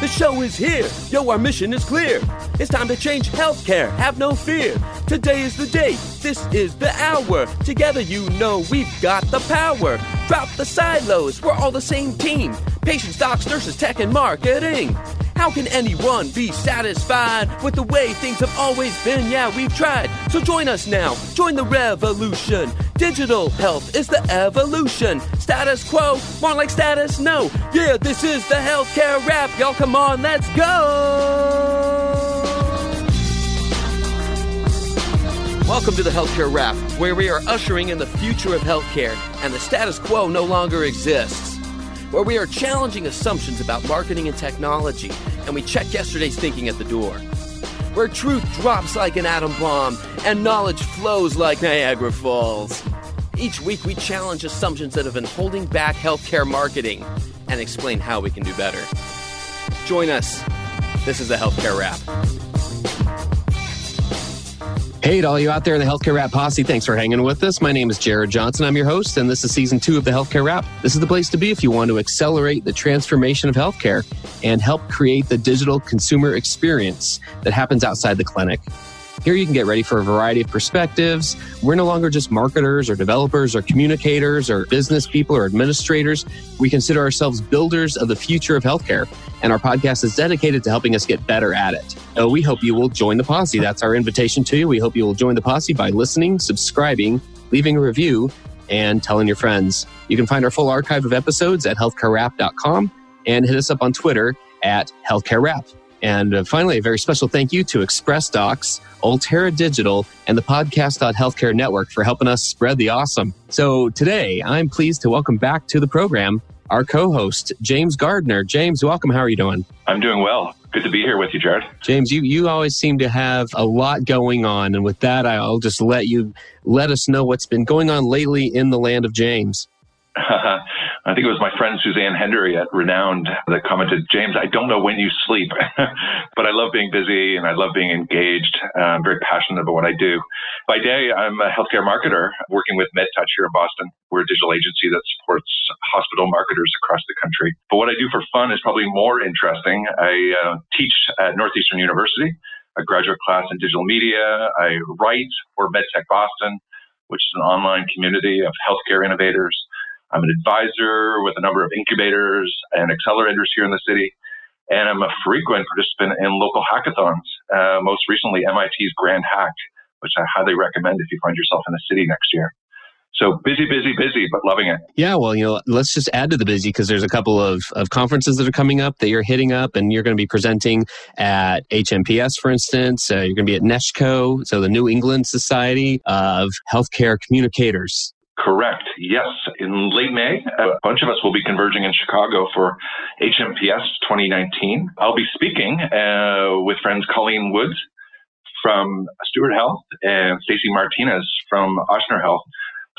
The show is here. Yo, our mission is clear. It's time to change healthcare. Have no fear. Today is the day. This is the hour. Together, you know we've got the power. Drop the silos. We're all the same team. Patients, docs, nurses, tech, and marketing. How can anyone be satisfied with the way things have always been? Yeah, we've tried. So join us now. Join the revolution. Digital health is the evolution. Status quo, more like status no. Yeah, this is the healthcare rap. Y'all come on, let's go. Welcome to the Healthcare Rap, where we are ushering in the future of healthcare and the status quo no longer exists where we are challenging assumptions about marketing and technology, and we check yesterday's thinking at the door. Where truth drops like an atom bomb and knowledge flows like Niagara Falls. Each week, we challenge assumptions that have been holding back healthcare marketing and explain how we can do better. Join us. This is the Healthcare Rap. Hey, to all you out there in the Healthcare Rap Posse, thanks for hanging with us. My name is Jared Johnson. I'm your host, and this is season two of the Healthcare Rap. This is the place to be if you want to accelerate the transformation of healthcare and help create the digital consumer experience that happens outside the clinic. Here you can get ready for a variety of perspectives. We're no longer just marketers or developers or communicators or business people or administrators. We consider ourselves builders of the future of healthcare, and our podcast is dedicated to helping us get better at it. So we hope you will join the posse. That's our invitation to you. We hope you will join the posse by listening, subscribing, leaving a review, and telling your friends. You can find our full archive of episodes at healthcarerap.com and hit us up on Twitter at healthcarerap. And uh, finally, a very special thank you to Express Docs, Ultera Digital, and the Podcast.Healthcare Network for helping us spread the awesome. So today, I'm pleased to welcome back to the program our co-host, James Gardner. James, welcome. How are you doing? I'm doing well. Good to be here with you, Jared. James, you, you always seem to have a lot going on. And with that, I'll just let you let us know what's been going on lately in the land of James. I think it was my friend Suzanne Hendery at Renown that commented, James, I don't know when you sleep, but I love being busy and I love being engaged. I'm very passionate about what I do. By day, I'm a healthcare marketer working with MedTouch here in Boston. We're a digital agency that supports hospital marketers across the country. But what I do for fun is probably more interesting. I uh, teach at Northeastern University, a graduate class in digital media. I write for MedTech Boston, which is an online community of healthcare innovators. I'm an advisor with a number of incubators and accelerators here in the city. And I'm a frequent participant in local hackathons, uh, most recently MIT's Grand Hack, which I highly recommend if you find yourself in the city next year. So busy, busy, busy, but loving it. Yeah, well, you know, let's just add to the busy because there's a couple of, of conferences that are coming up that you're hitting up, and you're going to be presenting at HMPS, for instance. Uh, you're going to be at NESHCO, so the New England Society of Healthcare Communicators. Correct. Yes. In late May, a bunch of us will be converging in Chicago for HMPS 2019. I'll be speaking uh, with friends Colleen Woods from Steward Health and Stacey Martinez from Ochsner Health,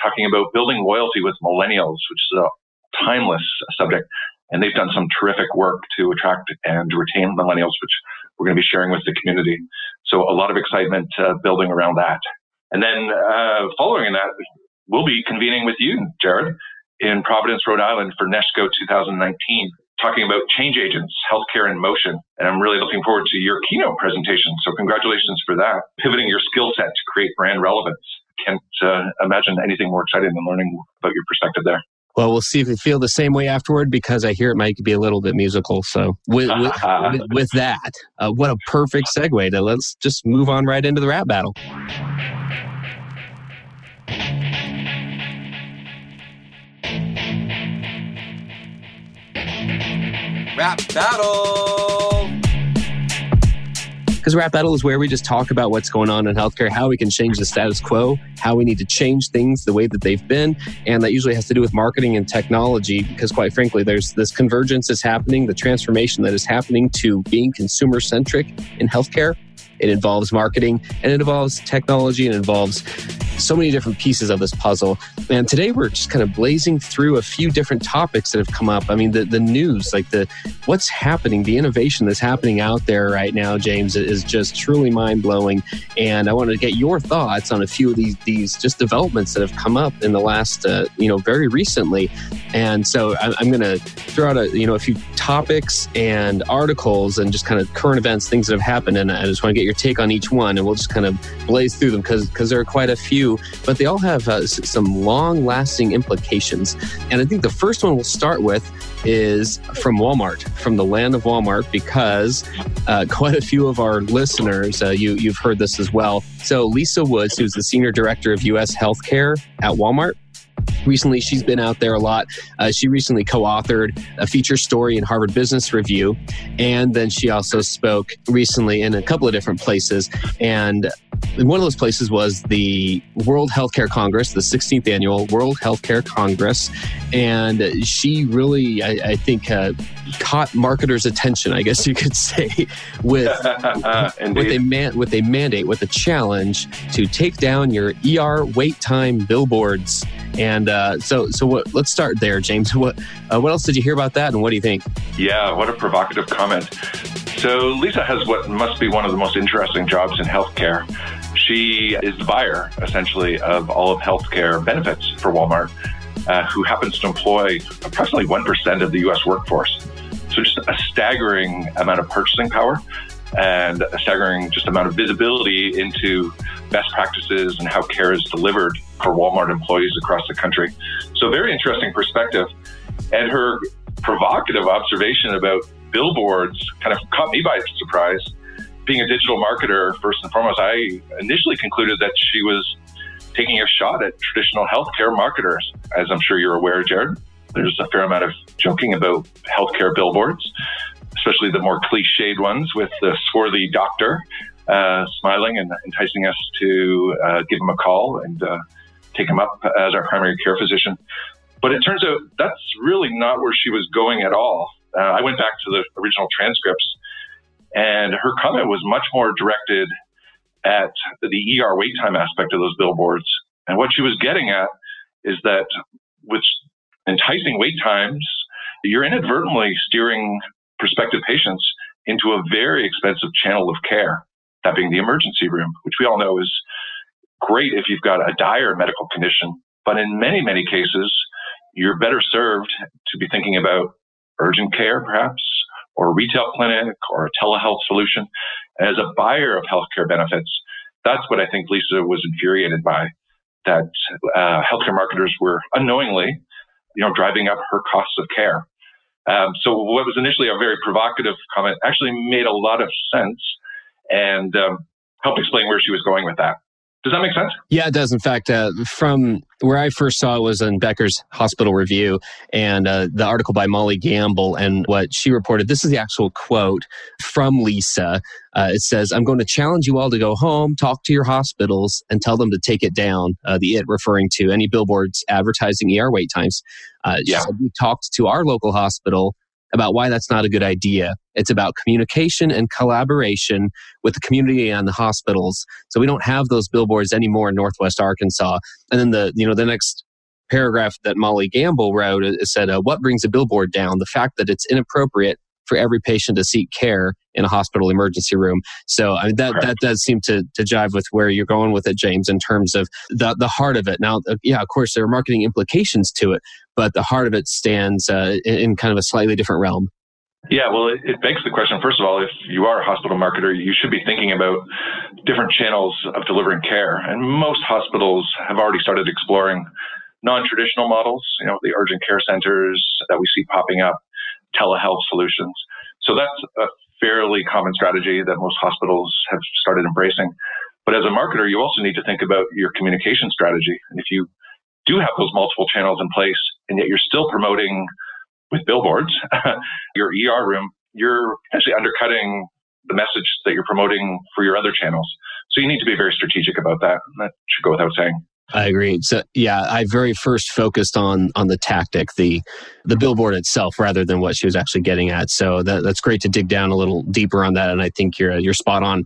talking about building loyalty with millennials, which is a timeless subject. And they've done some terrific work to attract and retain millennials, which we're going to be sharing with the community. So a lot of excitement uh, building around that. And then uh, following that, we'll be convening with you, Jared, in Providence, Rhode Island for NESHCO 2019, talking about change agents, healthcare in motion. And I'm really looking forward to your keynote presentation. So congratulations for that. Pivoting your skill set to create brand relevance. Can't uh, imagine anything more exciting than learning about your perspective there. Well, we'll see if you feel the same way afterward because I hear it might be a little bit musical. So, with, with, with that, uh, what a perfect segue to let's just move on right into the rap battle. Rap Battle. Because Rap Battle is where we just talk about what's going on in healthcare, how we can change the status quo, how we need to change things the way that they've been. And that usually has to do with marketing and technology, because quite frankly, there's this convergence that's happening, the transformation that is happening to being consumer centric in healthcare. It involves marketing and it involves technology and involves so many different pieces of this puzzle. And today we're just kind of blazing through a few different topics that have come up. I mean, the, the news, like the what's happening, the innovation that's happening out there right now, James, is just truly mind blowing. And I wanted to get your thoughts on a few of these these just developments that have come up in the last, uh, you know, very recently. And so I'm, going to throw out a you know a few topics and articles and just kind of current events, things that have happened, and I just want to get your take on each one, and we'll just kind of blaze through them because because there are quite a few, but they all have uh, some long lasting implications. And I think the first one we'll start with is from Walmart, from the land of Walmart, because uh, quite a few of our listeners, uh, you you've heard this as well. So Lisa Woods, who's the senior director of U.S. Healthcare at Walmart, recently she's been out there a lot. Uh, she recently co-authored a feature story in harvard business review and then she also spoke recently in a couple of different places. And one of those places was the world healthcare congress the 16th annual world healthcare congress and she really i, I think uh, caught marketers attention i guess you could say with with a man with a mandate with a challenge to take down your er wait time billboards and uh, so, so what, let's start there, James. What, uh, what else did you hear about that, and what do you think? Yeah, what a provocative comment. So, Lisa has what must be one of the most interesting jobs in healthcare. She is the buyer, essentially, of all of healthcare benefits for Walmart, uh, who happens to employ approximately 1% of the U.S. workforce. So, just a staggering amount of purchasing power and a staggering just amount of visibility into best practices and how care is delivered for Walmart employees across the country. So, very interesting perspective. And her provocative observation about billboards kind of caught me by surprise. Being a digital marketer, first and foremost, I initially concluded that she was taking a shot at traditional healthcare marketers. As I'm sure you're aware, Jared, there's a fair amount of joking about healthcare billboards, especially the more cliched ones with the swarthy doctor uh, smiling and enticing us to uh, give him a call and uh, take him up as our primary care physician. But it turns out that's really not where she was going at all. Uh, I went back to the original transcripts, and her comment was much more directed at the ER wait time aspect of those billboards. And what she was getting at is that with enticing wait times, you're inadvertently steering prospective patients into a very expensive channel of care, that being the emergency room, which we all know is great if you've got a dire medical condition. But in many, many cases, you're better served to be thinking about urgent care, perhaps, or a retail clinic or a telehealth solution. As a buyer of healthcare benefits, that's what I think Lisa was infuriated by. That uh, healthcare marketers were unknowingly, you know, driving up her costs of care. Um, so what was initially a very provocative comment actually made a lot of sense and um, helped explain where she was going with that. Does that make sense? Yeah, it does. In fact, uh, from where I first saw it was in Becker's Hospital Review and uh, the article by Molly Gamble and what she reported. This is the actual quote from Lisa. Uh, it says, I'm going to challenge you all to go home, talk to your hospitals, and tell them to take it down. Uh, the it referring to any billboards advertising ER wait times. Uh, yeah. Said, we talked to our local hospital about why that's not a good idea. It's about communication and collaboration with the community and the hospitals. So we don't have those billboards anymore in Northwest Arkansas. And then the, you know, the next paragraph that Molly Gamble wrote said, uh, What brings a billboard down? The fact that it's inappropriate for every patient to seek care in a hospital emergency room. So I mean, that that does seem to to jive with where you're going with it, James, in terms of the the heart of it. Now, uh, yeah, of course, there are marketing implications to it, but the heart of it stands uh, in, in, kind of a slightly different realm. Yeah, well, it, it begs the question. First of all, if you are a hospital marketer, you should be thinking about different channels of delivering care, and most hospitals have already started exploring non-traditional models. You know, the urgent care centers that we see popping up telehealth solutions. So that's a fairly common strategy that most hospitals have started embracing. But as a marketer, you also need to think about your communication strategy. And if you do have those multiple channels in place, and yet you're still promoting with billboards your ER room, you're actually undercutting the message that you're promoting for your other channels. So you need to be very strategic about that. That should go without saying. I agree. So yeah, I very first focused on on the tactic, the the billboard itself, rather than what she was actually getting at. So that, that's great to dig down a little deeper on that, and I think you're you're spot on.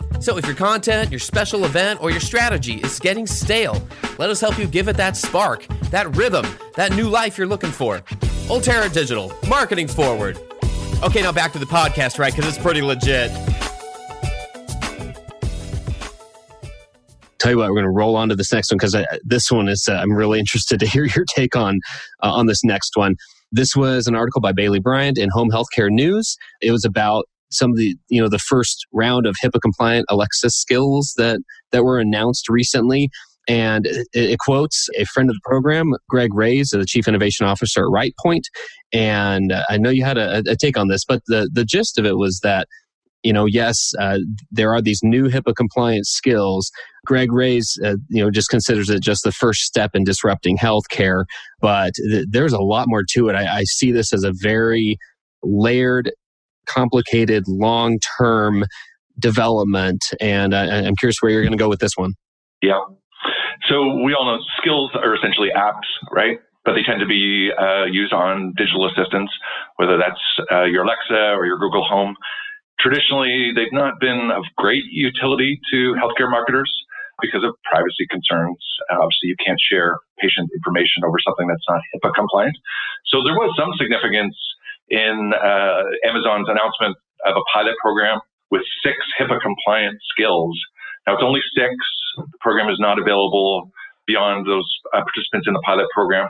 So if your content, your special event, or your strategy is getting stale, let us help you give it that spark, that rhythm, that new life you're looking for. Ultera Digital, marketing forward. Okay, now back to the podcast, right? Because it's pretty legit. Tell you what, we're going to roll on to this next one because this one is, uh, I'm really interested to hear your take on, uh, on this next one. This was an article by Bailey Bryant in Home Healthcare News. It was about some of the you know the first round of HIPAA compliant Alexa skills that that were announced recently. And it, it, quotes a friend of the program, Greg Reyes, the chief innovation officer at RightPoint. And uh, I know you had a, a, take on this, but the the gist of it was that you know, yes, uh, there are these new HIPAA compliant skills. Greg Reyes, uh, you know, just considers it just the first step in disrupting healthcare, but th- there's a lot more to it. I, I see this as a very layered complicated long term development. And uh, I'm curious where you're going to go with this one. Yeah. So we all know skills are essentially apps, right? But they tend to be uh, used on digital assistants, whether that's uh, your Alexa or your Google Home. Traditionally, they've not been of great utility to healthcare marketers because of privacy concerns. Obviously, you can't share patient information over something that's not HIPAA compliant. So there was some significance in uh, Amazon's announcement of a pilot program with six HIPAA compliant skills. Now it's only six. The program is not available beyond those uh, participants in the pilot program.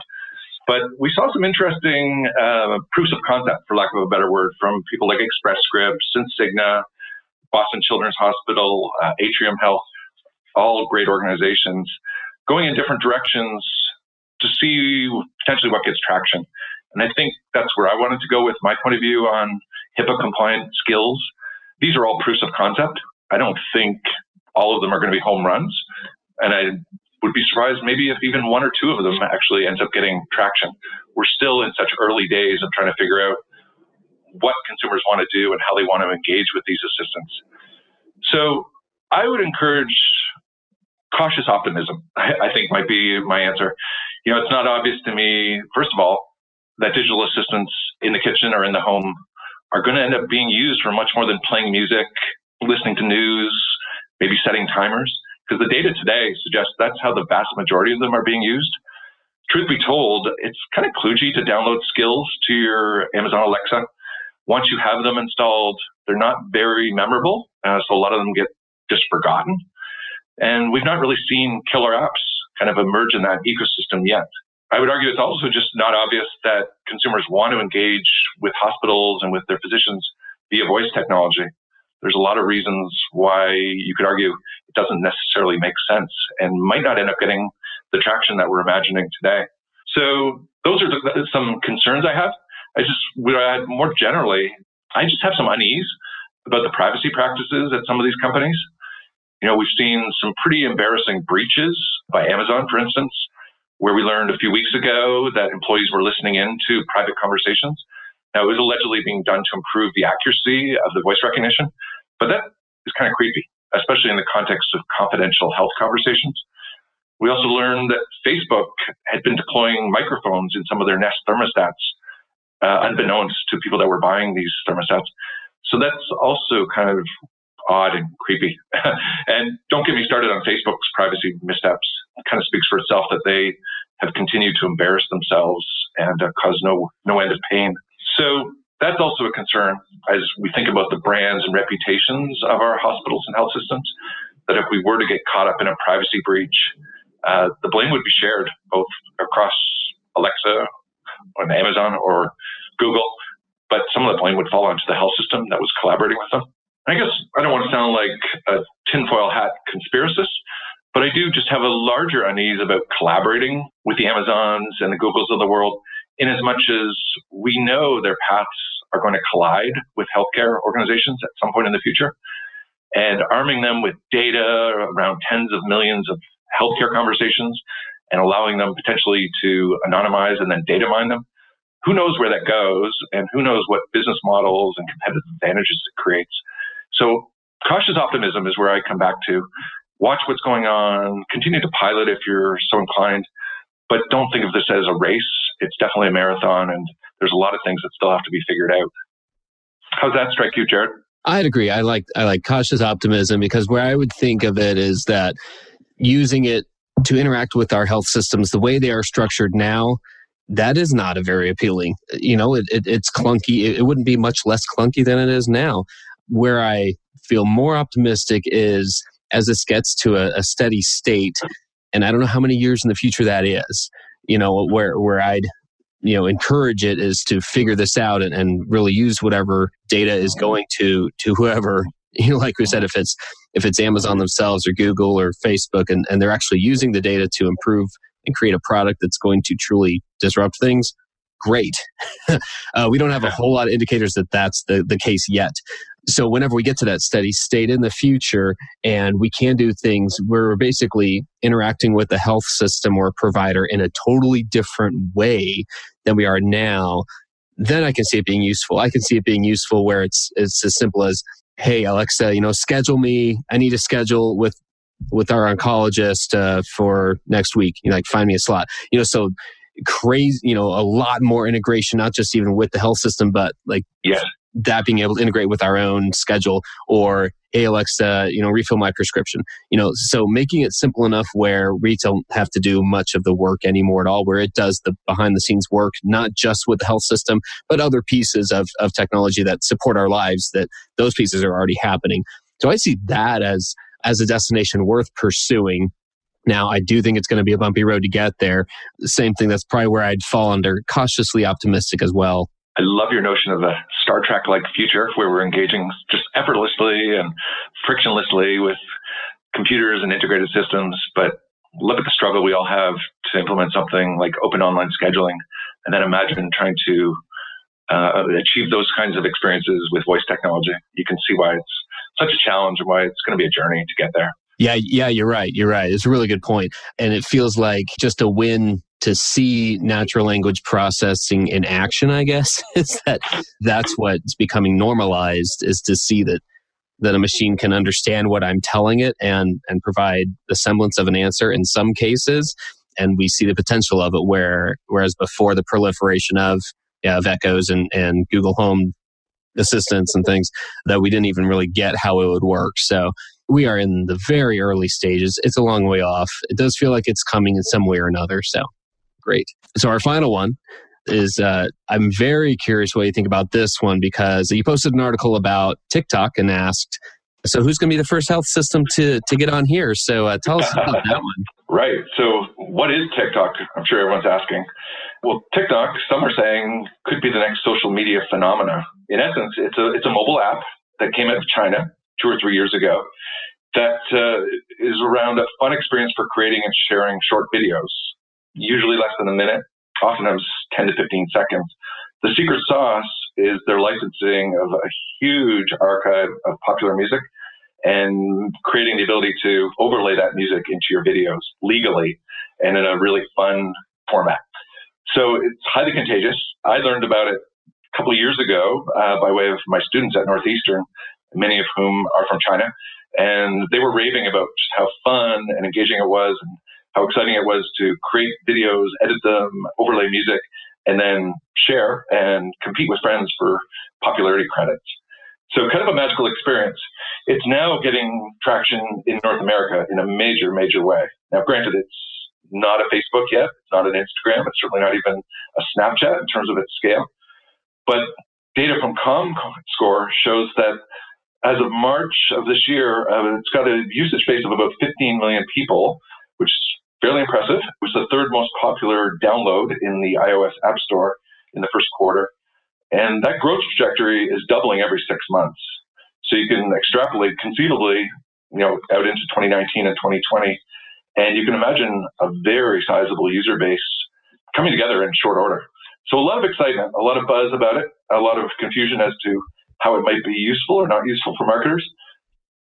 But we saw some interesting uh, proofs of concept, for lack of a better word, from people like Express Scripts and Cigna, Boston Children's Hospital, uh, Atrium Health, all great organizations, going in different directions to see potentially what gets traction. And I think that's where I wanted to go with my point of view on HIPAA compliant skills. These are all proofs of concept. I don't think all of them are going to be home runs. And I would be surprised maybe if even one or two of them actually ends up getting traction. We're still in such early days of trying to figure out what consumers want to do and how they want to engage with these assistants. So I would encourage cautious optimism, I, I think might be my answer. You know, it's not obvious to me, first of all, that digital assistants in the kitchen or in the home are going to end up being used for much more than playing music, listening to news, maybe setting timers. Because the data today suggests that's how the vast majority of them are being used. Truth be told, it's kind of kludgy to download skills to your Amazon Alexa. Once you have them installed, they're not very memorable. Uh, so a lot of them get just forgotten. And we've not really seen killer apps kind of emerge in that ecosystem yet. I would argue it's also just not obvious that consumers want to engage with hospitals and with their physicians via voice technology. There's a lot of reasons why you could argue it doesn't necessarily make sense and might not end up getting the traction that we're imagining today. So those are the, some concerns I have. I just would add more generally, I just have some unease about the privacy practices at some of these companies. You know, we've seen some pretty embarrassing breaches by Amazon, for instance, where we learned a few weeks ago that employees were listening in to private conversations. Now, it was allegedly being done to improve the accuracy of the voice recognition, but that is kind of creepy, especially in the context of confidential health conversations. We also learned that Facebook had been deploying microphones in some of their Nest thermostats, uh, unbeknownst to people that were buying these thermostats. So that's also kind of odd and creepy. and don't get me started on Facebook's privacy missteps. Kind of speaks for itself that they have continued to embarrass themselves and uh, cause no no end of pain. So that's also a concern as we think about the brands and reputations of our hospitals and health systems. That if we were to get caught up in a privacy breach, uh, the blame would be shared both across Alexa on Amazon or Google. but some of the blame would fall onto the health system that was collaborating with them. I guess I don't want to sound like a tinfoil hat conspiracist, but I do just have a larger unease about collaborating with the Amazons and the Googles of the world, in as much as we know their paths are going to collide with healthcare organizations at some point in the future. And arming them with data around tens of millions of healthcare conversations and allowing them potentially to anonymize and then data mine them. Who knows where that goes and who knows what business models and competitive advantages it creates. So cautious optimism is where I come back to watch what's going on, continue to pilot if you're so inclined, but don't think of this as a race. It's definitely a marathon, and there's a lot of things that still have to be figured out. How's that strike you, Jared? I'd agree. I like I like cautious optimism because where I would think of it is that using it to interact with our health systems the way they are structured now, that is not a very appealing. You know, it, it, it's clunky. It, it wouldn't be much less clunky than it is now. Where I feel more optimistic is as this gets to a, a steady state, and I don't know how many years in the future that is. You know, where where I'd you know encourage it is to figure this out and, and really use whatever data is going to to whoever you know like we said if it's if it's amazon themselves or google or facebook and, and they're actually using the data to improve and create a product that's going to truly disrupt things great uh, we don't have a whole lot of indicators that that's the, the case yet so whenever we get to that steady state in the future and we can do things where we're basically interacting with the health system or provider in a totally different way than we are now then i can see it being useful. I can see it being useful where it's it's as simple as hey alexa you know schedule me. I need a schedule with with our oncologist uh, for next week. You know, like find me a slot. You know so crazy you know a lot more integration not just even with the health system but like yeah that being able to integrate with our own schedule or hey alexa you know refill my prescription you know so making it simple enough where we don't have to do much of the work anymore at all where it does the behind the scenes work not just with the health system but other pieces of, of technology that support our lives that those pieces are already happening so i see that as as a destination worth pursuing now, I do think it's going to be a bumpy road to get there. Same thing, that's probably where I'd fall under cautiously optimistic as well. I love your notion of a Star Trek like future where we're engaging just effortlessly and frictionlessly with computers and integrated systems. But look at the struggle we all have to implement something like open online scheduling. And then imagine trying to uh, achieve those kinds of experiences with voice technology. You can see why it's such a challenge and why it's going to be a journey to get there. Yeah, yeah, you're right. You're right. It's a really good point. And it feels like just a win to see natural language processing in action i guess is that that's what's becoming normalized is to see that that a machine can understand what i'm telling it and and provide the semblance of an answer in some cases. And we see the potential of it where whereas before the proliferation of yeah, of echoes and and google home assistants and things that we didn't even really get how it would work. So we are in the very early stages. It's a long way off. It does feel like it's coming in some way or another. So great. So our final one is uh, I'm very curious what you think about this one because you posted an article about TikTok and asked, so who's going to be the first health system to to get on here? So uh, tell us about that one. Right. So what is TikTok? I'm sure everyone's asking. Well, TikTok, some are saying, could be the next social media phenomena. In essence, it's a it's a mobile app that came out of China two or three years ago that uh, is around a fun experience for creating and sharing short videos usually less than a minute, oftentimes 10 to 15 seconds. The secret sauce is their licensing of a huge archive of popular music and creating the ability to overlay that music into your videos legally and in a really fun format. So it's highly contagious. I learned about it a couple of years ago uh, by way of my students at Northeastern, many of whom are from China. And they were raving about just how fun and engaging it was and how exciting it was to create videos, edit them, overlay music, and then share and compete with friends for popularity credits. So kind of a magical experience. It's now getting traction in North America in a major, major way. Now, granted, it's not a Facebook yet. It's not an Instagram. It's certainly not even a Snapchat in terms of its scale. But data from ComScore shows that as of March of this year, uh, it's got a usage base of about 15 million people, which is fairly impressive. It was the third most popular download in the iOS App Store in the first quarter. And that growth trajectory is doubling every six months. So you can extrapolate conceivably, you know, out into 2019 and 2020. And you can imagine a very sizable user base coming together in short order. So a lot of excitement, a lot of buzz about it, a lot of confusion as to how it might be useful or not useful for marketers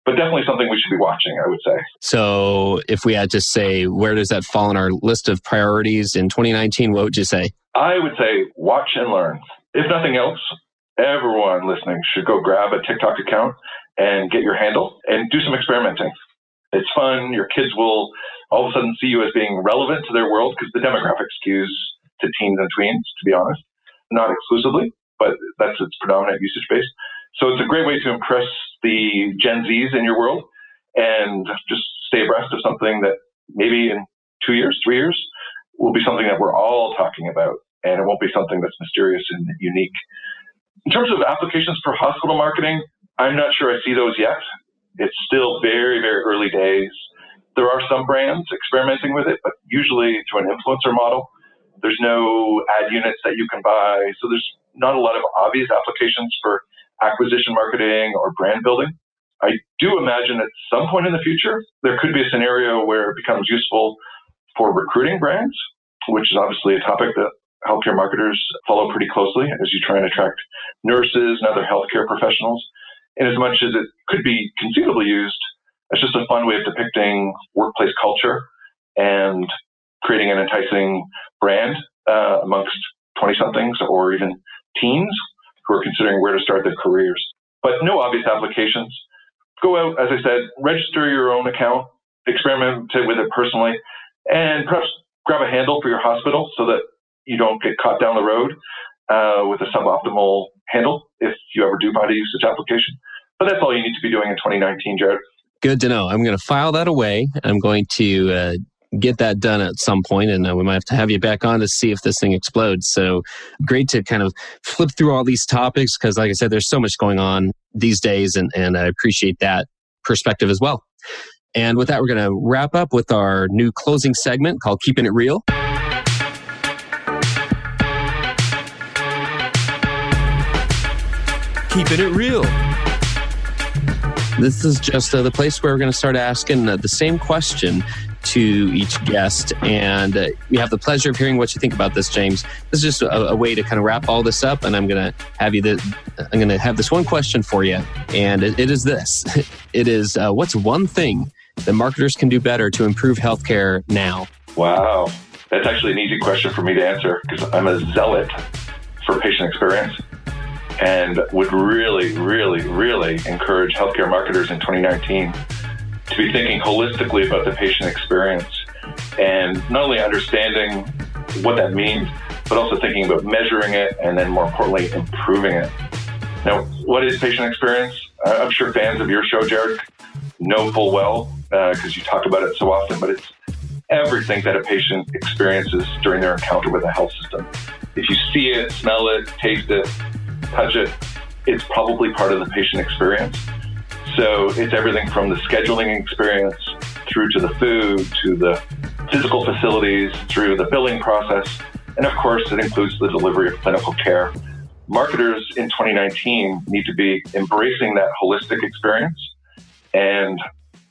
but definitely something we should be watching, I would say. So, if we had to say, where does that fall on our list of priorities in 2019? What would you say? I would say watch and learn. If nothing else, everyone listening should go grab a TikTok account and get your handle and do some experimenting. It's fun. Your kids will all of a sudden see you as being relevant to their world because the demographic skews to teens and tweens, to be honest. Not exclusively, but that's its predominant usage base. So it's a great way to impress the Gen Zs in your world and just stay abreast of something that maybe in two years, three years will be something that we're all talking about. And it won't be something that's mysterious and unique. In terms of applications for hospital marketing, I'm not sure I see those yet. It's still very, very early days. There are some brands experimenting with it, but usually through an influencer model. There's no ad units that you can buy. So there's not a lot of obvious applications for acquisition marketing or brand building. I do imagine at some point in the future, there could be a scenario where it becomes useful for recruiting brands, which is obviously a topic that healthcare marketers follow pretty closely as you try and attract nurses and other healthcare professionals. In as much as it could be conceivably used as just a fun way of depicting workplace culture and creating an enticing brand uh, amongst 20 somethings or even teens who are considering where to start their careers. But no obvious applications. Go out, as I said, register your own account, experiment with it personally, and perhaps grab a handle for your hospital so that you don't get caught down the road uh, with a suboptimal handle if you ever do buy a usage application. But that's all you need to be doing in 2019, Jared. Good to know. I'm going to file that away. I'm going to uh, get that done at some point, and uh, we might have to have you back on to see if this thing explodes. So great to kind of flip through all these topics because, like I said, there's so much going on these days, and, and I appreciate that perspective as well. And with that, we're going to wrap up with our new closing segment called Keeping It Real. Keeping it real. This is just uh, the place where we're going to start asking uh, the same question to each guest. And uh, we have the pleasure of hearing what you think about this, James. This is just a, a way to kind of wrap all this up. And I'm going to have you, the, I'm going to have this one question for you. And it, it is this it is uh, what's one thing that marketers can do better to improve healthcare now? Wow. That's actually an easy question for me to answer because I'm a zealot for patient experience and would really, really, really encourage healthcare marketers in 2019 to be thinking holistically about the patient experience and not only understanding what that means, but also thinking about measuring it and then more importantly, improving it. Now, what is patient experience? I'm sure fans of your show, Jared, know full well because uh, you talk about it so often, but it's everything that a patient experiences during their encounter with a health system. If you see it, smell it, taste it, touch it, it's probably part of the patient experience. So it's everything from the scheduling experience through to the food, to the physical facilities, through the billing process. And of course, it includes the delivery of clinical care. Marketers in 2019 need to be embracing that holistic experience and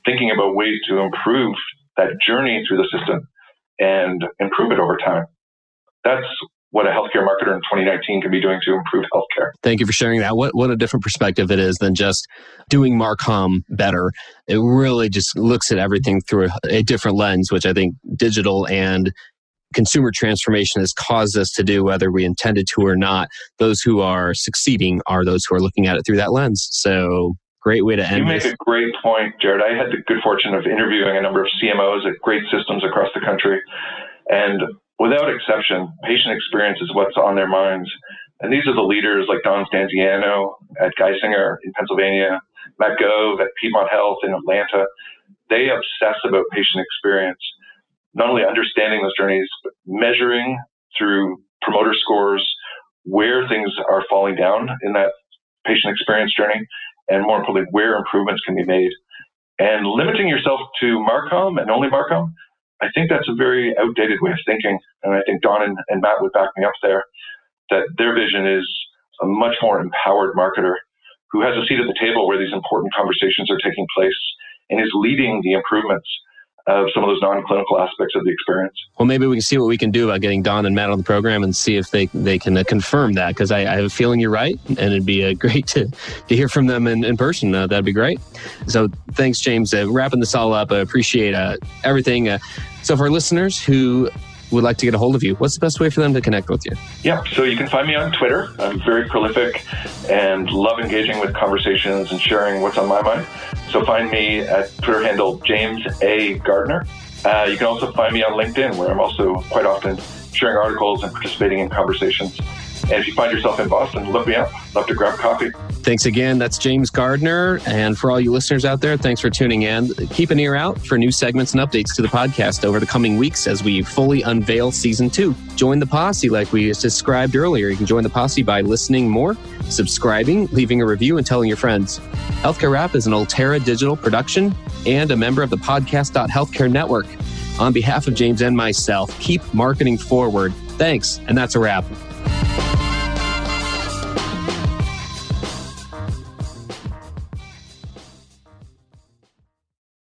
thinking about ways to improve that journey through the system and improve it over time. That's what a healthcare marketer in 2019 can be doing to improve healthcare. Thank you for sharing that. What what a different perspective it is than just doing Marcom better. It really just looks at everything through a, a different lens, which I think digital and consumer transformation has caused us to do, whether we intended to or not. Those who are succeeding are those who are looking at it through that lens. So great way to end. You make this. a great point, Jared. I had the good fortune of interviewing a number of CMOs at great systems across the country. And without exception, patient experience is what's on their minds. And these are the leaders like Don Stanziano at Geisinger in Pennsylvania, Matt Gove at Piedmont Health in Atlanta. They obsess about patient experience, not only understanding those journeys, but measuring through promoter scores where things are falling down in that patient experience journey, and more importantly, where improvements can be made. And limiting yourself to Marcom and only Marcom I think that's a very outdated way of thinking. And I think Don and, and Matt would back me up there that their vision is a much more empowered marketer who has a seat at the table where these important conversations are taking place and is leading the improvements of some of those non-clinical aspects of the experience. Well, maybe we can see what we can do about getting Don and Matt on the program and see if they they can uh, confirm that because I, I, have a feeling you're right, and it'd be uh, great to to hear from them in, in person. Uh, that'd be great. So thanks, James. Uh, wrapping this all up, I appreciate uh, everything. Uh, so for listeners who would like to get a hold of you, what's the best way for them to connect with you? Yeah, so you can find me on Twitter. I'm very prolific and love engaging with conversations and sharing what's on my mind. So find me at Twitter handle James A. Gardner. Uh, you can also find me on LinkedIn, where I'm also quite often sharing articles and participating in conversations. And if you find yourself in Boston, look me up. Love to grab coffee. Thanks again. That's James Gardner. And for all you listeners out there, thanks for tuning in. Keep an ear out for new segments and updates to the podcast over the coming weeks as we fully unveil season two. Join the posse like we described earlier. You can join the posse by listening more, subscribing, leaving a review, and telling your friends. Healthcare Rap is an Ultera digital production and a member of the Podcast.Healthcare Network. On behalf of James and myself, keep marketing forward. Thanks, and that's a wrap.